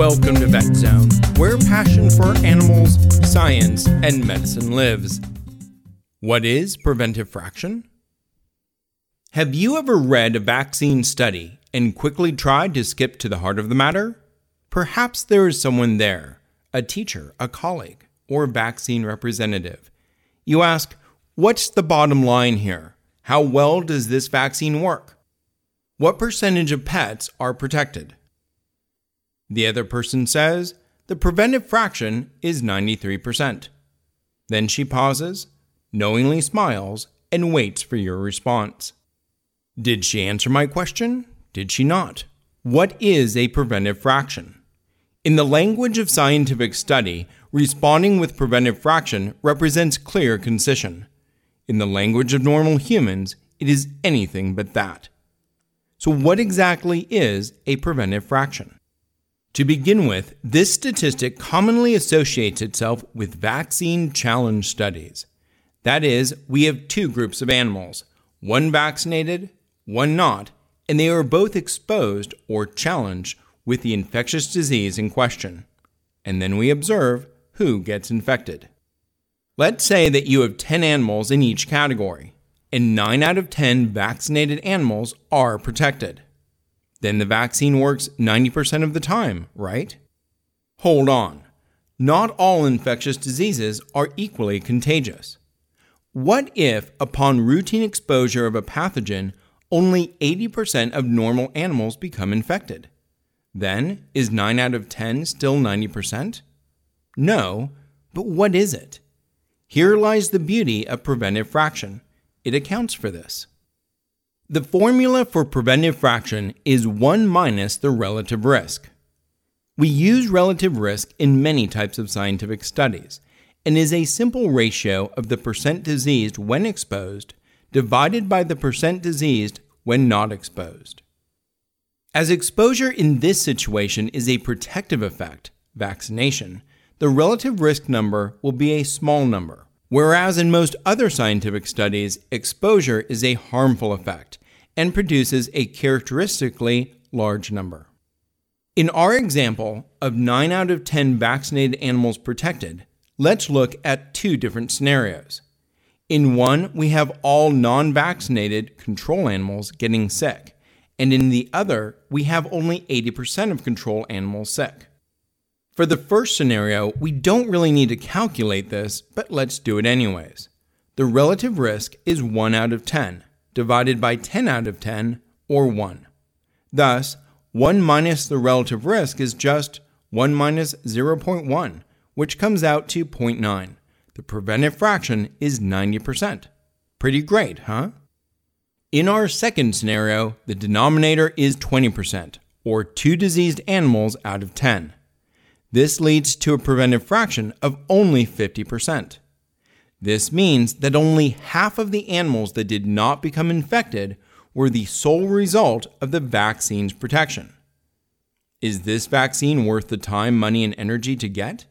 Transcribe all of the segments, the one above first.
Welcome to Vet Zone, where passion for animals, science, and medicine lives. What is preventive fraction? Have you ever read a vaccine study and quickly tried to skip to the heart of the matter? Perhaps there is someone there, a teacher, a colleague, or vaccine representative. You ask, What's the bottom line here? How well does this vaccine work? What percentage of pets are protected? The other person says, The preventive fraction is 93%. Then she pauses, knowingly smiles, and waits for your response. Did she answer my question? Did she not? What is a preventive fraction? In the language of scientific study, responding with preventive fraction represents clear concision. In the language of normal humans, it is anything but that. So, what exactly is a preventive fraction? To begin with, this statistic commonly associates itself with vaccine challenge studies. That is, we have two groups of animals, one vaccinated, one not, and they are both exposed or challenged with the infectious disease in question. And then we observe who gets infected. Let's say that you have 10 animals in each category, and 9 out of 10 vaccinated animals are protected. Then the vaccine works 90% of the time, right? Hold on. Not all infectious diseases are equally contagious. What if, upon routine exposure of a pathogen, only 80% of normal animals become infected? Then, is 9 out of 10 still 90%? No, but what is it? Here lies the beauty of preventive fraction. It accounts for this. The formula for preventive fraction is 1 minus the relative risk. We use relative risk in many types of scientific studies and is a simple ratio of the percent diseased when exposed divided by the percent diseased when not exposed. As exposure in this situation is a protective effect, vaccination, the relative risk number will be a small number, whereas in most other scientific studies, exposure is a harmful effect and produces a characteristically large number. In our example of 9 out of 10 vaccinated animals protected, let's look at two different scenarios. In one, we have all non vaccinated control animals getting sick, and in the other, we have only 80% of control animals sick. For the first scenario, we don't really need to calculate this, but let's do it anyways. The relative risk is 1 out of 10, divided by 10 out of 10, or 1. Thus, 1 minus the relative risk is just 1 minus 0.1, which comes out to 0.9. The preventive fraction is 90%. Pretty great, huh? In our second scenario, the denominator is 20%, or 2 diseased animals out of 10. This leads to a preventive fraction of only 50%. This means that only half of the animals that did not become infected were the sole result of the vaccine's protection. Is this vaccine worth the time, money, and energy to get?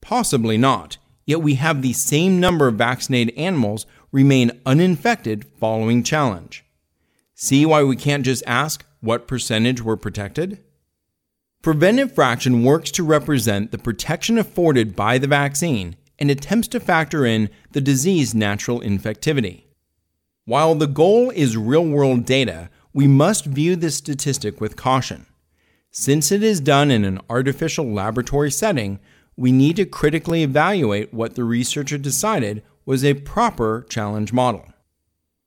Possibly not, yet we have the same number of vaccinated animals remain uninfected following challenge. See why we can't just ask what percentage were protected? Preventive fraction works to represent the protection afforded by the vaccine and attempts to factor in the disease's natural infectivity. While the goal is real world data, we must view this statistic with caution. Since it is done in an artificial laboratory setting, we need to critically evaluate what the researcher decided was a proper challenge model.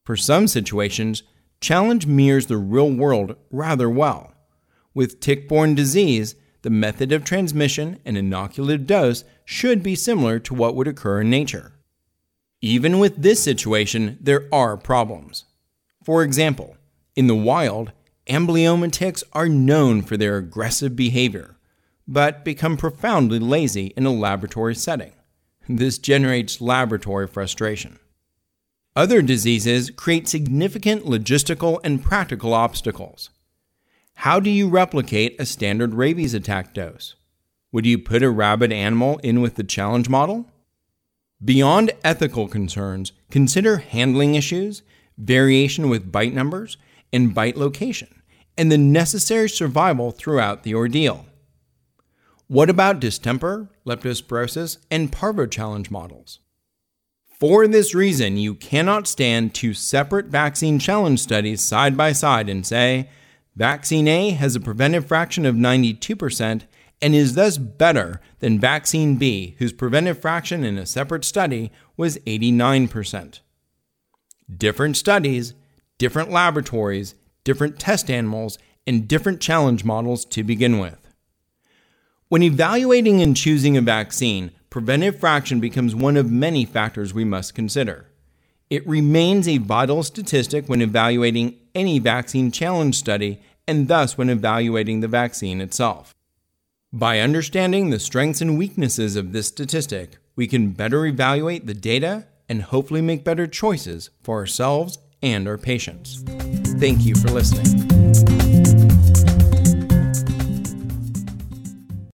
For some situations, challenge mirrors the real world rather well. With tick borne disease, the method of transmission and inoculative dose should be similar to what would occur in nature. Even with this situation, there are problems. For example, in the wild, amblyomma ticks are known for their aggressive behavior, but become profoundly lazy in a laboratory setting. This generates laboratory frustration. Other diseases create significant logistical and practical obstacles. How do you replicate a standard rabies attack dose? Would you put a rabid animal in with the challenge model? Beyond ethical concerns, consider handling issues, variation with bite numbers, and bite location, and the necessary survival throughout the ordeal. What about distemper, leptospirosis, and parvo challenge models? For this reason, you cannot stand two separate vaccine challenge studies side by side and say, vaccine A has a preventive fraction of 92% and is thus better than vaccine B, whose preventive fraction in a separate study was 89%. Different studies, different laboratories, different test animals, and different challenge models to begin with. When evaluating and choosing a vaccine, preventive fraction becomes one of many factors we must consider. It remains a vital statistic when evaluating any vaccine challenge study and thus when evaluating the vaccine itself. By understanding the strengths and weaknesses of this statistic, we can better evaluate the data and hopefully make better choices for ourselves and our patients. Thank you for listening.